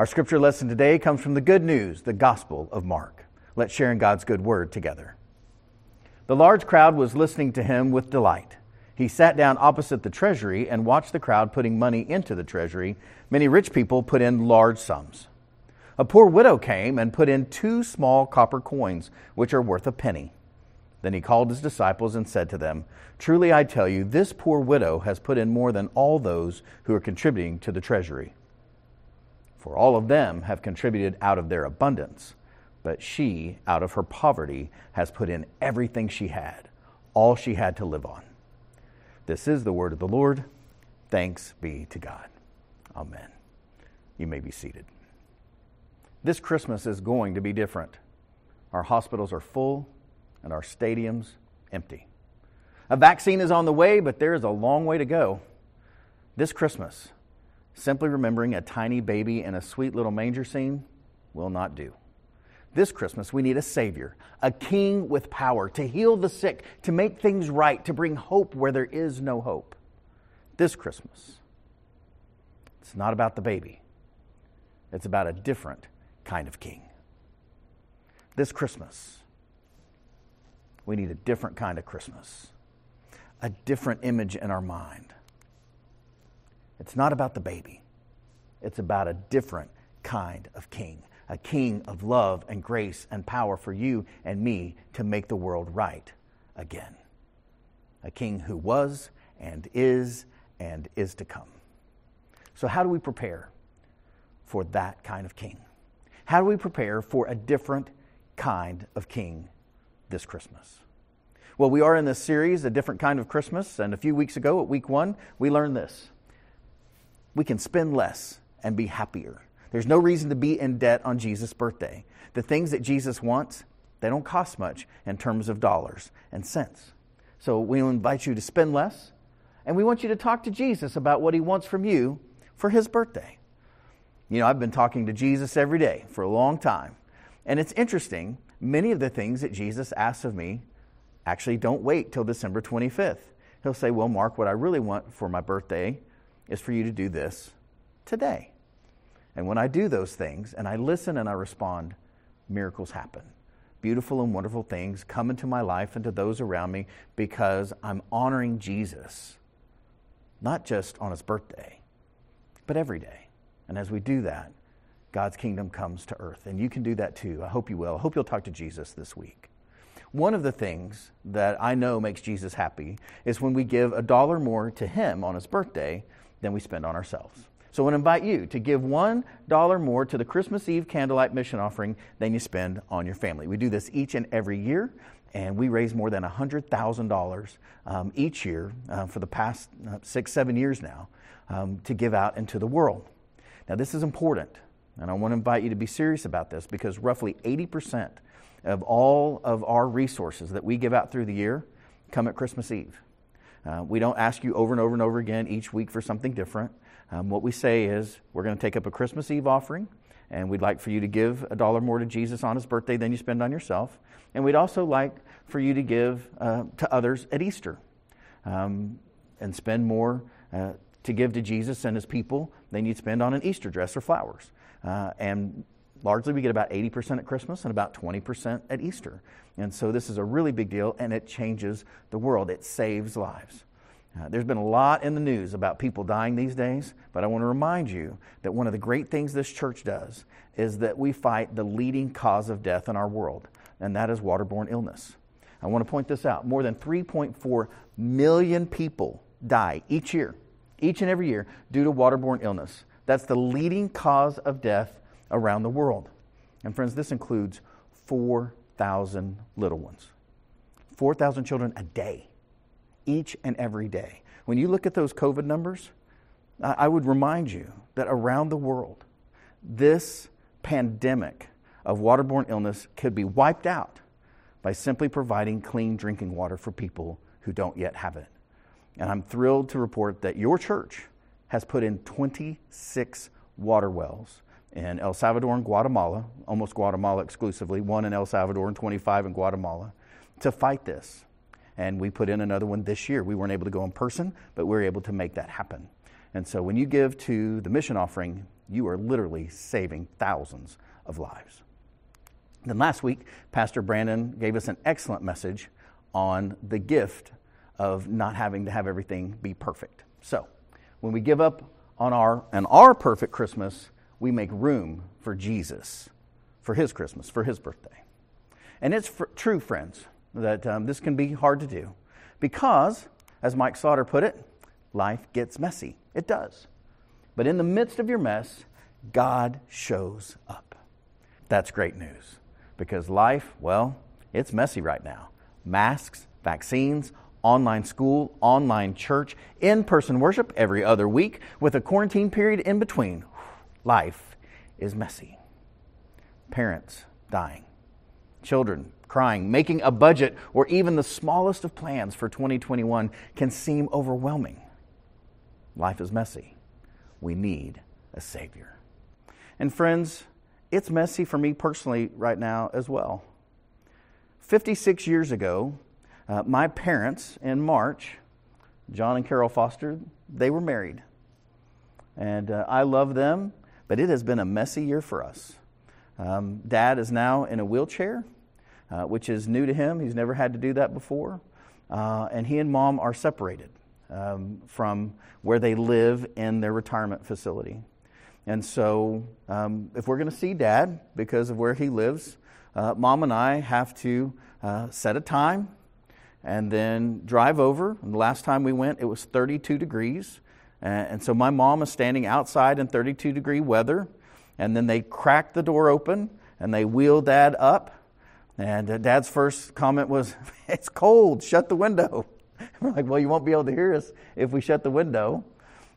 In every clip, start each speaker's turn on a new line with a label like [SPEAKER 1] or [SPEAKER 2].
[SPEAKER 1] Our scripture lesson today comes from the good news, the Gospel of Mark. Let's share in God's good word together. The large crowd was listening to him with delight. He sat down opposite the treasury and watched the crowd putting money into the treasury. Many rich people put in large sums. A poor widow came and put in two small copper coins, which are worth a penny. Then he called his disciples and said to them, Truly I tell you, this poor widow has put in more than all those who are contributing to the treasury. For all of them have contributed out of their abundance, but she, out of her poverty, has put in everything she had, all she had to live on. This is the word of the Lord. Thanks be to God. Amen. You may be seated. This Christmas is going to be different. Our hospitals are full and our stadiums empty. A vaccine is on the way, but there is a long way to go. This Christmas, simply remembering a tiny baby in a sweet little manger scene will not do. This Christmas, we need a Savior, a King with power to heal the sick, to make things right, to bring hope where there is no hope. This Christmas, it's not about the baby, it's about a different kind of King. This Christmas, we need a different kind of Christmas, a different image in our mind. It's not about the baby, it's about a different kind of king, a king of love and grace and power for you and me to make the world right again. A king who was and is and is to come. So, how do we prepare for that kind of king? How do we prepare for a different kind of king this Christmas? Well, we are in this series, A Different Kind of Christmas, and a few weeks ago at week one, we learned this. We can spend less and be happier. There's no reason to be in debt on Jesus' birthday. The things that Jesus wants, they don't cost much in terms of dollars and cents. So we invite you to spend less, and we want you to talk to Jesus about what he wants from you for his birthday. You know, I've been talking to Jesus every day for a long time, and it's interesting many of the things that Jesus asks of me actually don't wait till December 25th. He'll say, Well, Mark, what I really want for my birthday is for you to do this today. And when I do those things and I listen and I respond, miracles happen. Beautiful and wonderful things come into my life and to those around me because I'm honoring Jesus, not just on his birthday, but every day. And as we do that, God's kingdom comes to earth. And you can do that too. I hope you will. I hope you'll talk to Jesus this week. One of the things that I know makes Jesus happy is when we give a dollar more to him on his birthday than we spend on ourselves. So I want to invite you to give $1 more to the Christmas Eve candlelight mission offering than you spend on your family. We do this each and every year, and we raise more than $100,000 um, each year uh, for the past uh, six, seven years now um, to give out into the world. Now, this is important, and I want to invite you to be serious about this because roughly 80% of all of our resources that we give out through the year come at Christmas Eve. Uh, we don't ask you over and over and over again each week for something different. Um, what we say is we're going to take up a Christmas Eve offering, and we'd like for you to give a dollar more to Jesus on his birthday than you spend on yourself. And we'd also like for you to give uh, to others at Easter um, and spend more uh, to give to Jesus and his people than you'd spend on an Easter dress or flowers. Uh, and largely we get about 80% at Christmas and about 20% at Easter. And so this is a really big deal, and it changes the world. It saves lives. Uh, there's been a lot in the news about people dying these days, but I want to remind you that one of the great things this church does is that we fight the leading cause of death in our world, and that is waterborne illness. I want to point this out. More than 3.4 million people die each year, each and every year, due to waterborne illness. That's the leading cause of death around the world. And friends, this includes 4,000 little ones. 4,000 children a day, each and every day. When you look at those COVID numbers, I would remind you that around the world, this pandemic of waterborne illness could be wiped out by simply providing clean drinking water for people who don't yet have it. And I'm thrilled to report that your church has put in 26 water wells in El Salvador and Guatemala, almost Guatemala exclusively, one in El Salvador and 25 in Guatemala, to fight this. And we put in another one this year. We weren't able to go in person, but we were able to make that happen. And so when you give to the mission offering, you are literally saving thousands of lives. Then last week, Pastor Brandon gave us an excellent message on the gift of not having to have everything be perfect. So, when we give up on our and our perfect Christmas, we make room for Jesus, for his Christmas, for his birthday. And it's true, friends, that um, this can be hard to do because, as Mike Slaughter put it, life gets messy. It does. But in the midst of your mess, God shows up. That's great news because life, well, it's messy right now. Masks, vaccines, online school, online church, in person worship every other week with a quarantine period in between. Life is messy. Parents dying, children crying, making a budget, or even the smallest of plans for 2021 can seem overwhelming. Life is messy. We need a Savior. And friends, it's messy for me personally right now as well. 56 years ago, uh, my parents in March, John and Carol Foster, they were married. And uh, I love them, but it has been a messy year for us. Um, Dad is now in a wheelchair, uh, which is new to him. He's never had to do that before. Uh, and he and mom are separated um, from where they live in their retirement facility. And so, um, if we're going to see dad because of where he lives, uh, mom and I have to uh, set a time and then drive over. And the last time we went, it was 32 degrees. And so my mom is standing outside in 32 degree weather. And then they crack the door open and they wheel dad up. And uh, dad's first comment was, It's cold, shut the window. We're like, Well, you won't be able to hear us if we shut the window.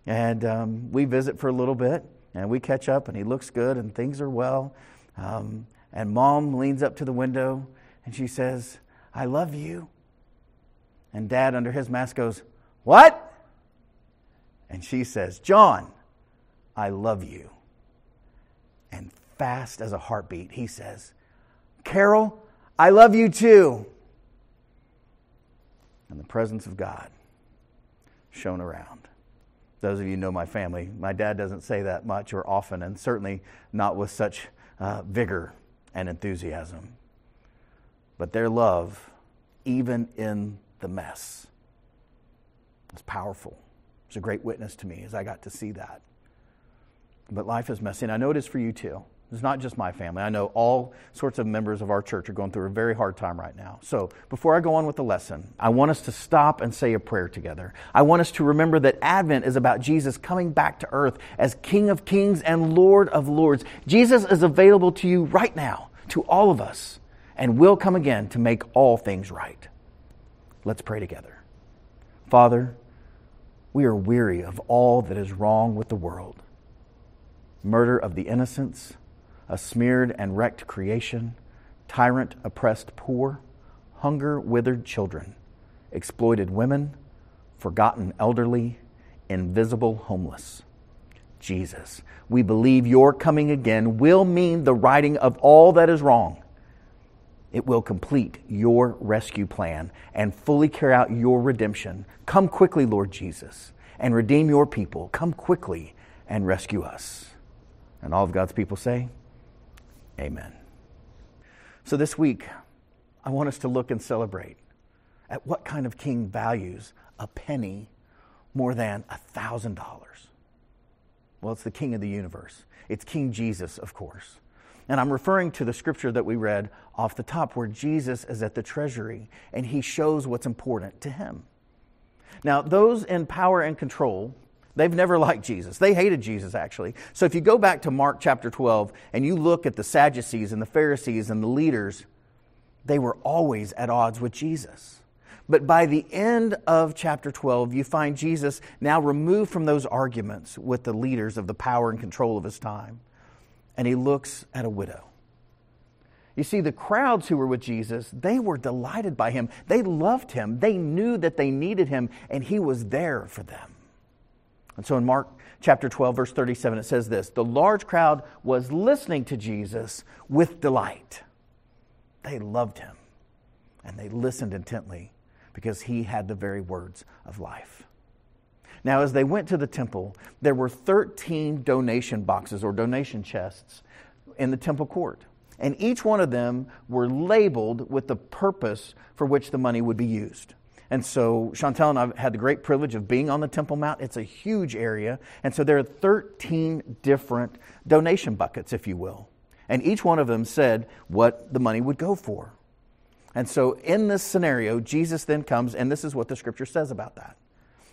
[SPEAKER 1] And um, we visit for a little bit and we catch up and he looks good and things are well. Um, and mom leans up to the window and she says, I love you. And dad, under his mask, goes, What? And she says, John, I love you. And fast as a heartbeat, he says, Carol, I love you too. And the presence of God shone around. Those of you know my family, my dad doesn't say that much or often, and certainly not with such uh, vigor and enthusiasm. But their love, even in the mess. It's powerful. It's a great witness to me as I got to see that. But life is messy, and I know it is for you too. It's not just my family. I know all sorts of members of our church are going through a very hard time right now. So, before I go on with the lesson, I want us to stop and say a prayer together. I want us to remember that Advent is about Jesus coming back to earth as King of Kings and Lord of Lords. Jesus is available to you right now, to all of us, and will come again to make all things right. Let's pray together. Father, we are weary of all that is wrong with the world murder of the innocents, a smeared and wrecked creation, tyrant oppressed poor, hunger withered children, exploited women, forgotten elderly, invisible homeless. Jesus, we believe your coming again will mean the righting of all that is wrong it will complete your rescue plan and fully carry out your redemption. Come quickly, Lord Jesus, and redeem your people. Come quickly and rescue us. And all of God's people say, Amen. So this week, I want us to look and celebrate at what kind of king values a penny more than a thousand dollars. Well, it's the king of the universe. It's King Jesus, of course. And I'm referring to the scripture that we read off the top, where Jesus is at the treasury and he shows what's important to him. Now, those in power and control, they've never liked Jesus. They hated Jesus, actually. So if you go back to Mark chapter 12 and you look at the Sadducees and the Pharisees and the leaders, they were always at odds with Jesus. But by the end of chapter 12, you find Jesus now removed from those arguments with the leaders of the power and control of his time and he looks at a widow. You see, the crowds who were with Jesus, they were delighted by him. They loved him. They knew that they needed him, and he was there for them. And so in Mark chapter 12, verse 37, it says this The large crowd was listening to Jesus with delight. They loved him, and they listened intently because he had the very words of life. Now, as they went to the temple, there were 13 donation boxes or donation chests in the temple court. And each one of them were labeled with the purpose for which the money would be used. And so Chantel and I had the great privilege of being on the Temple Mount. It's a huge area. And so there are 13 different donation buckets, if you will. And each one of them said what the money would go for. And so in this scenario, Jesus then comes, and this is what the scripture says about that.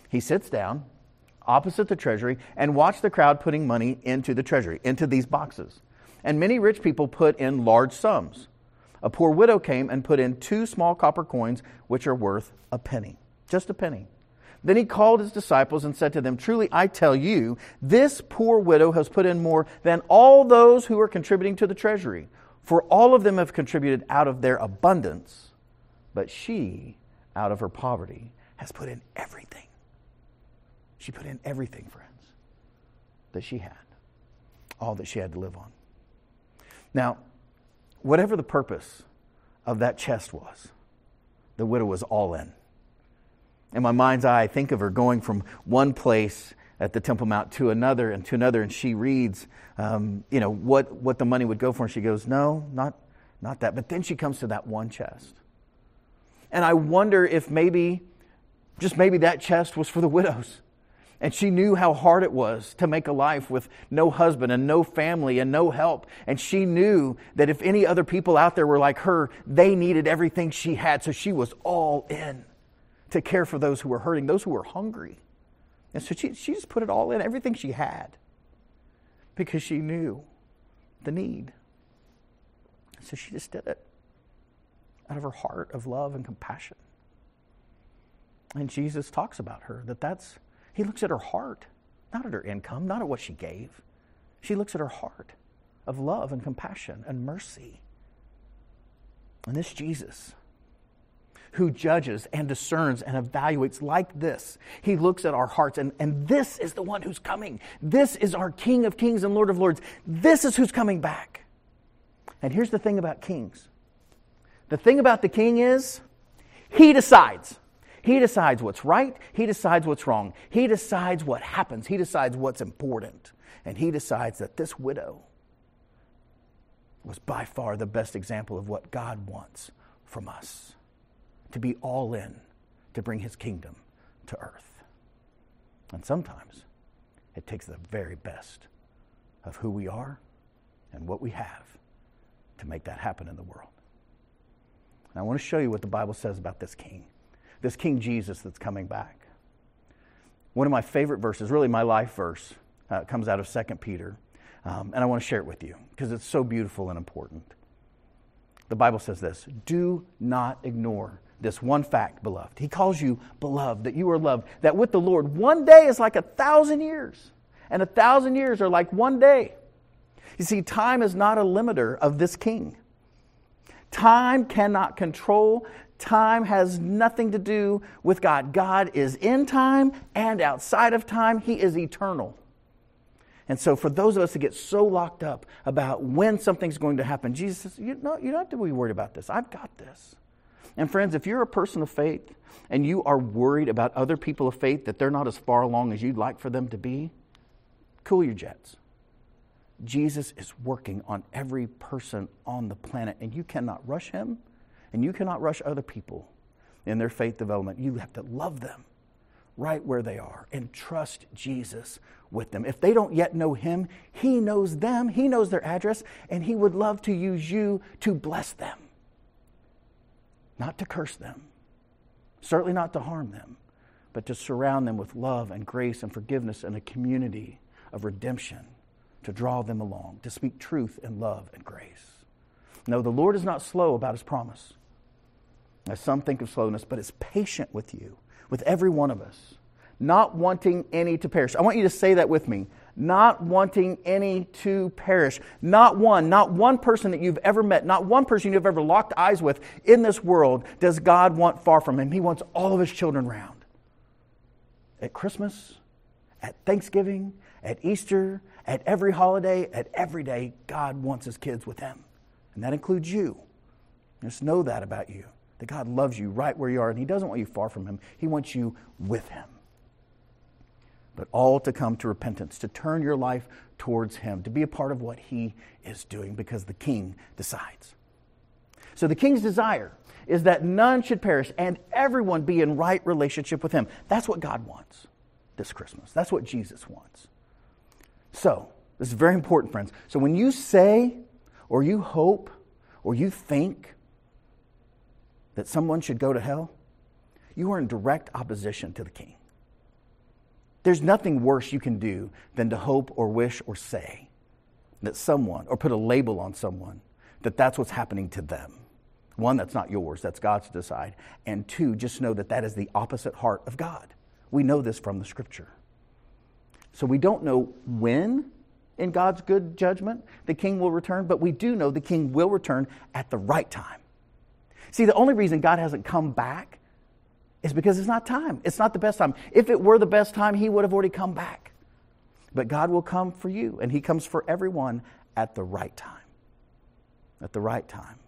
[SPEAKER 1] He sits down opposite the treasury and watched the crowd putting money into the treasury, into these boxes. And many rich people put in large sums. A poor widow came and put in two small copper coins, which are worth a penny. Just a penny. Then he called his disciples and said to them, Truly I tell you, this poor widow has put in more than all those who are contributing to the treasury. For all of them have contributed out of their abundance, but she, out of her poverty, has put in everything. She put in everything, friends, that she had, all that she had to live on. Now, whatever the purpose of that chest was, the widow was all in. In my mind's eye, I think of her going from one place at the Temple Mount to another and to another, and she reads, um, you know, what, what the money would go for, and she goes, no, not, not that. But then she comes to that one chest. And I wonder if maybe, just maybe that chest was for the widows. And she knew how hard it was to make a life with no husband and no family and no help. And she knew that if any other people out there were like her, they needed everything she had. So she was all in to care for those who were hurting, those who were hungry. And so she, she just put it all in, everything she had, because she knew the need. So she just did it out of her heart of love and compassion. And Jesus talks about her that that's he looks at her heart, not at her income, not at what she gave. She looks at her heart of love and compassion and mercy. And this Jesus, who judges and discerns and evaluates like this, he looks at our hearts, and, and this is the one who's coming. This is our King of kings and Lord of lords. This is who's coming back. And here's the thing about kings the thing about the king is, he decides. He decides what's right. He decides what's wrong. He decides what happens. He decides what's important. And he decides that this widow was by far the best example of what God wants from us to be all in to bring his kingdom to earth. And sometimes it takes the very best of who we are and what we have to make that happen in the world. And I want to show you what the Bible says about this king this King Jesus that's coming back. One of my favorite verses, really my life verse, uh, comes out of 2 Peter. Um, and I want to share it with you because it's so beautiful and important. The Bible says this Do not ignore this one fact, beloved. He calls you beloved, that you are loved, that with the Lord, one day is like a thousand years, and a thousand years are like one day. You see, time is not a limiter of this king. Time cannot control Time has nothing to do with God. God is in time and outside of time, He is eternal. And so, for those of us that get so locked up about when something's going to happen, Jesus says, you, know, you don't have to be worried about this. I've got this. And, friends, if you're a person of faith and you are worried about other people of faith that they're not as far along as you'd like for them to be, cool your jets. Jesus is working on every person on the planet, and you cannot rush him and you cannot rush other people in their faith development. You have to love them right where they are and trust Jesus with them. If they don't yet know Him, He knows them, He knows their address, and He would love to use you to bless them, not to curse them, certainly not to harm them, but to surround them with love and grace and forgiveness and a community of redemption to draw them along, to speak truth and love and grace. No, the Lord is not slow about His promise as some think of slowness, but is patient with you, with every one of us, not wanting any to perish. I want you to say that with me. Not wanting any to perish. Not one, not one person that you've ever met, not one person you've ever locked eyes with in this world does God want far from him. He wants all of his children round. At Christmas, at Thanksgiving, at Easter, at every holiday, at every day, God wants his kids with him. And that includes you. Just know that about you that God loves you right where you are, and He doesn't want you far from Him. He wants you with Him. but all to come to repentance, to turn your life towards Him, to be a part of what He is doing because the King decides. So the King's desire is that none should perish and everyone be in right relationship with Him. That's what God wants this Christmas. That's what Jesus wants. So, this is very important, friends. So when you say, or you hope, or you think that someone should go to hell, you are in direct opposition to the King. There's nothing worse you can do than to hope or wish or say that someone, or put a label on someone, that that's what's happening to them. One, that's not yours, that's God's to decide. And two, just know that that is the opposite heart of God. We know this from the scripture. So we don't know when in God's good judgment the king will return, but we do know the king will return at the right time. See, the only reason God hasn't come back is because it's not time. It's not the best time. If it were the best time, he would have already come back. But God will come for you, and he comes for everyone at the right time. At the right time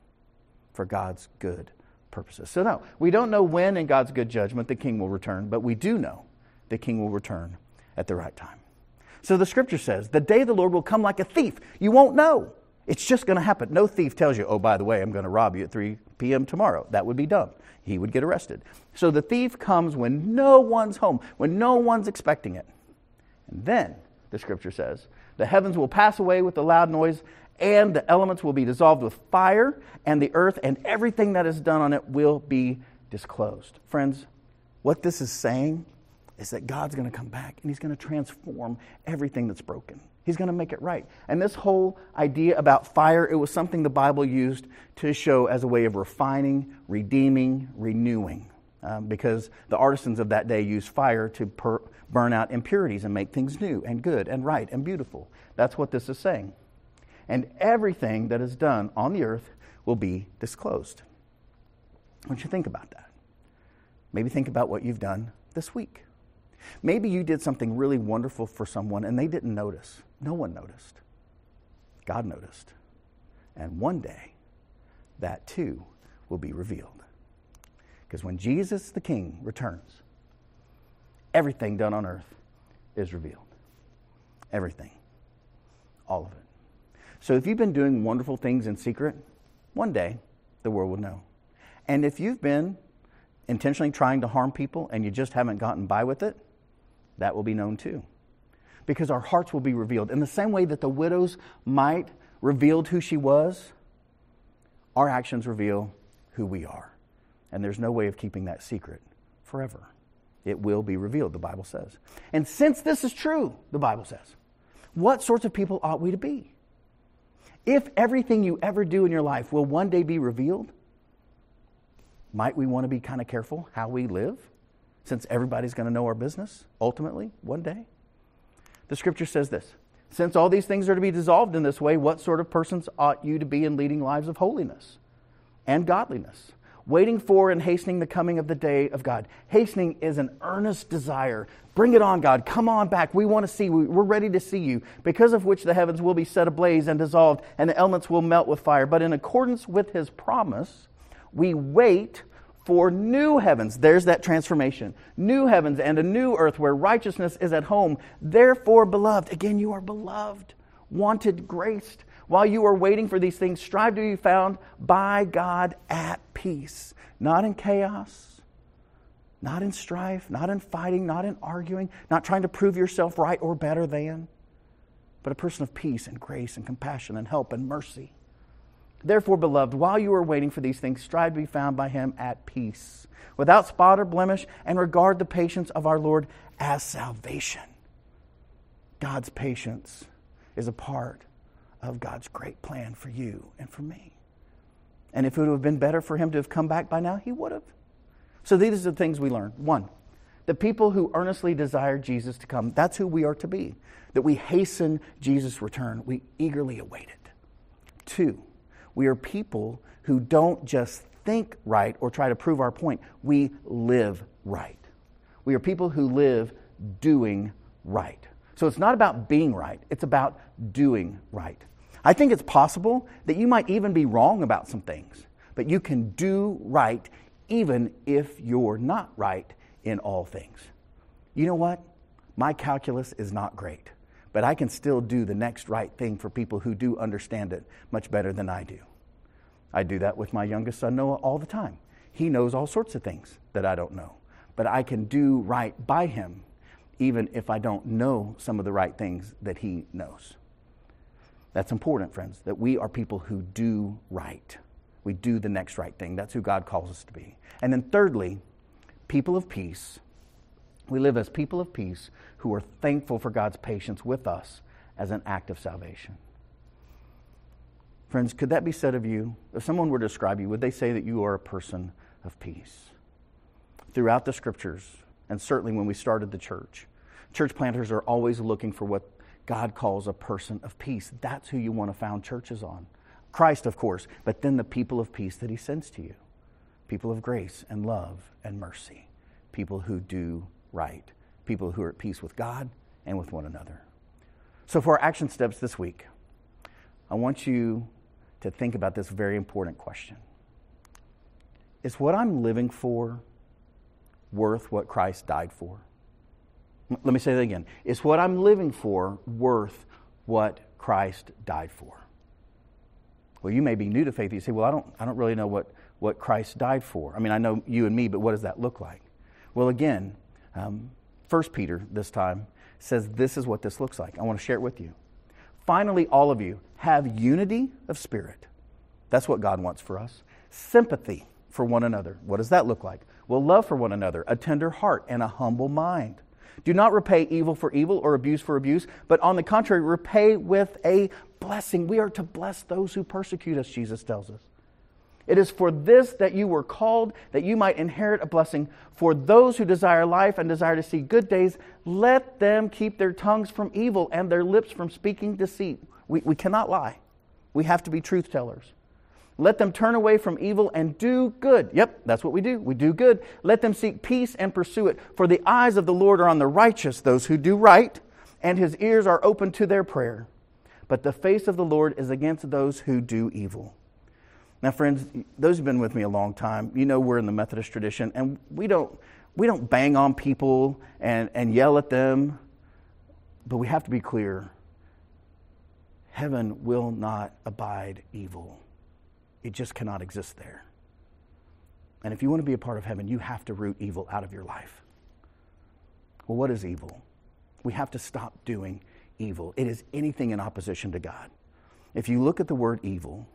[SPEAKER 1] for God's good purposes. So, no, we don't know when in God's good judgment the king will return, but we do know the king will return at the right time. So the scripture says, The day the Lord will come like a thief. You won't know. It's just going to happen. No thief tells you, Oh, by the way, I'm going to rob you at 3 p.m. tomorrow. That would be dumb. He would get arrested. So the thief comes when no one's home, when no one's expecting it. And then, the scripture says, the heavens will pass away with a loud noise, and the elements will be dissolved with fire, and the earth and everything that is done on it will be disclosed. Friends, what this is saying is that God's going to come back and He's going to transform everything that's broken. He's going to make it right. And this whole idea about fire, it was something the Bible used to show as a way of refining, redeeming, renewing. Um, because the artisans of that day used fire to per- burn out impurities and make things new and good and right and beautiful. That's what this is saying. And everything that is done on the earth will be disclosed. Want you think about that. Maybe think about what you've done this week. Maybe you did something really wonderful for someone and they didn't notice. No one noticed. God noticed. And one day, that too will be revealed. Because when Jesus the King returns, everything done on earth is revealed. Everything. All of it. So if you've been doing wonderful things in secret, one day the world will know. And if you've been intentionally trying to harm people and you just haven't gotten by with it, that will be known too. Because our hearts will be revealed. In the same way that the widow's mite revealed who she was, our actions reveal who we are. And there's no way of keeping that secret forever. It will be revealed, the Bible says. And since this is true, the Bible says, what sorts of people ought we to be? If everything you ever do in your life will one day be revealed, might we want to be kind of careful how we live? Since everybody's going to know our business ultimately one day? The scripture says this Since all these things are to be dissolved in this way, what sort of persons ought you to be in leading lives of holiness and godliness? Waiting for and hastening the coming of the day of God. Hastening is an earnest desire. Bring it on, God. Come on back. We want to see. We're ready to see you. Because of which the heavens will be set ablaze and dissolved, and the elements will melt with fire. But in accordance with his promise, we wait for new heavens. There's that transformation. New heavens and a new earth where righteousness is at home. Therefore, beloved, again, you are beloved, wanted, graced. While you are waiting for these things, strive to be found by God at peace, not in chaos, not in strife, not in fighting, not in arguing, not trying to prove yourself right or better than, but a person of peace and grace and compassion and help and mercy Therefore, beloved, while you are waiting for these things, strive to be found by him at peace, without spot or blemish, and regard the patience of our Lord as salvation. God's patience is a part of God's great plan for you and for me. And if it would have been better for him to have come back by now, he would have. So these are the things we learn. One, the people who earnestly desire Jesus to come, that's who we are to be. That we hasten Jesus' return, we eagerly await it. Two, we are people who don't just think right or try to prove our point, we live right. We are people who live doing right. So it's not about being right, it's about doing right. I think it's possible that you might even be wrong about some things, but you can do right even if you're not right in all things. You know what? My calculus is not great, but I can still do the next right thing for people who do understand it much better than I do. I do that with my youngest son, Noah, all the time. He knows all sorts of things that I don't know, but I can do right by him even if I don't know some of the right things that he knows. That's important, friends, that we are people who do right. We do the next right thing. That's who God calls us to be. And then, thirdly, people of peace. We live as people of peace who are thankful for God's patience with us as an act of salvation. Friends, could that be said of you? If someone were to describe you, would they say that you are a person of peace? Throughout the scriptures, and certainly when we started the church, church planters are always looking for what God calls a person of peace. That's who you want to found churches on. Christ, of course, but then the people of peace that he sends to you people of grace and love and mercy, people who do right, people who are at peace with God and with one another. So, for our action steps this week, I want you to think about this very important question Is what I'm living for worth what Christ died for? Let me say that again. Is what I'm living for worth what Christ died for? Well, you may be new to faith. You say, Well, I don't, I don't really know what, what Christ died for. I mean, I know you and me, but what does that look like? Well, again, um, 1 Peter this time says this is what this looks like. I want to share it with you. Finally, all of you have unity of spirit. That's what God wants for us. Sympathy for one another. What does that look like? Well, love for one another, a tender heart, and a humble mind. Do not repay evil for evil or abuse for abuse, but on the contrary, repay with a blessing. We are to bless those who persecute us, Jesus tells us. It is for this that you were called, that you might inherit a blessing. For those who desire life and desire to see good days, let them keep their tongues from evil and their lips from speaking deceit. We, we cannot lie. We have to be truth tellers. Let them turn away from evil and do good. Yep, that's what we do. We do good. Let them seek peace and pursue it. For the eyes of the Lord are on the righteous, those who do right, and his ears are open to their prayer. But the face of the Lord is against those who do evil. Now, friends, those who've been with me a long time, you know we're in the Methodist tradition, and we don't, we don't bang on people and, and yell at them, but we have to be clear heaven will not abide evil. It just cannot exist there. And if you want to be a part of heaven, you have to root evil out of your life. Well, what is evil? We have to stop doing evil. It is anything in opposition to God. If you look at the word evil,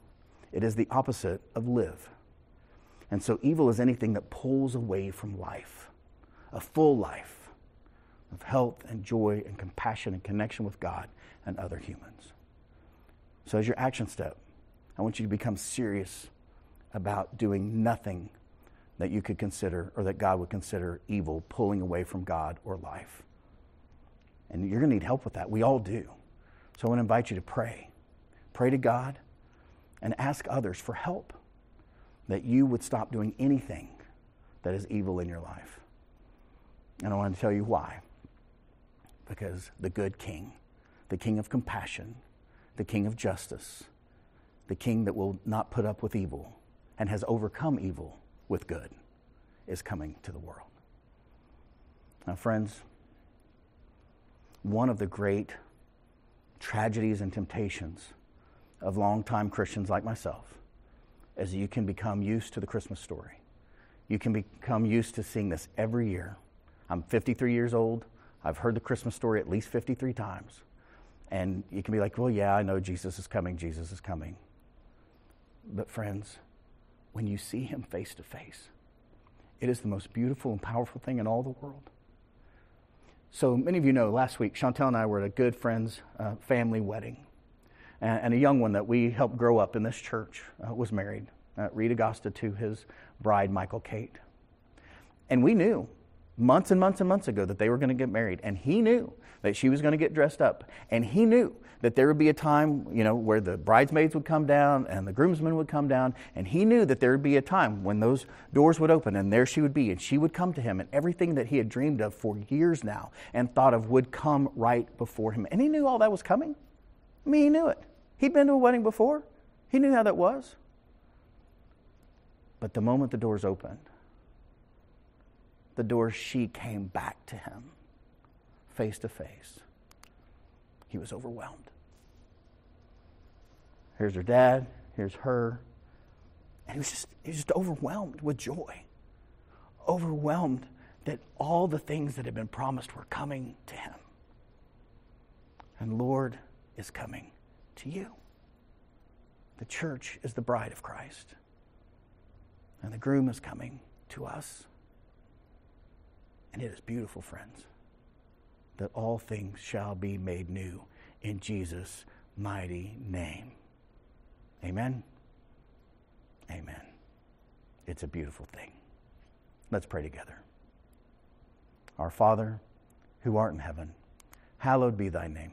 [SPEAKER 1] it is the opposite of live. And so evil is anything that pulls away from life, a full life of health and joy and compassion and connection with God and other humans. So, as your action step, I want you to become serious about doing nothing that you could consider or that God would consider evil, pulling away from God or life. And you're going to need help with that. We all do. So I want to invite you to pray. Pray to God and ask others for help that you would stop doing anything that is evil in your life. And I want to tell you why. Because the good king, the king of compassion, the king of justice, the king that will not put up with evil and has overcome evil with good is coming to the world. Now, friends, one of the great tragedies and temptations of longtime Christians like myself is you can become used to the Christmas story. You can become used to seeing this every year. I'm 53 years old. I've heard the Christmas story at least 53 times. And you can be like, well, yeah, I know Jesus is coming, Jesus is coming. But, friends, when you see him face to face, it is the most beautiful and powerful thing in all the world. So, many of you know last week, Chantel and I were at a good friend's uh, family wedding. And, a young one that we helped grow up in this church uh, was married, uh, Reed Agosta, to his bride, Michael Kate. And we knew months and months and months ago that they were going to get married. And he knew that she was going to get dressed up. And he knew that there would be a time, you know, where the bridesmaids would come down and the groomsmen would come down. And he knew that there would be a time when those doors would open and there she would be. And she would come to him. And everything that he had dreamed of for years now and thought of would come right before him. And he knew all that was coming. I mean, he knew it. He'd been to a wedding before, he knew how that was. But the moment the doors opened, the door she came back to him face to face, he was overwhelmed. Here's her dad, here's her. And he was just, he was just overwhelmed with joy, overwhelmed that all the things that had been promised were coming to him. And Lord is coming to you. The church is the bride of Christ, and the groom is coming to us. And it is beautiful, friends, that all things shall be made new in Jesus' mighty name. Amen. Amen. It's a beautiful thing. Let's pray together. Our Father, who art in heaven, hallowed be thy name.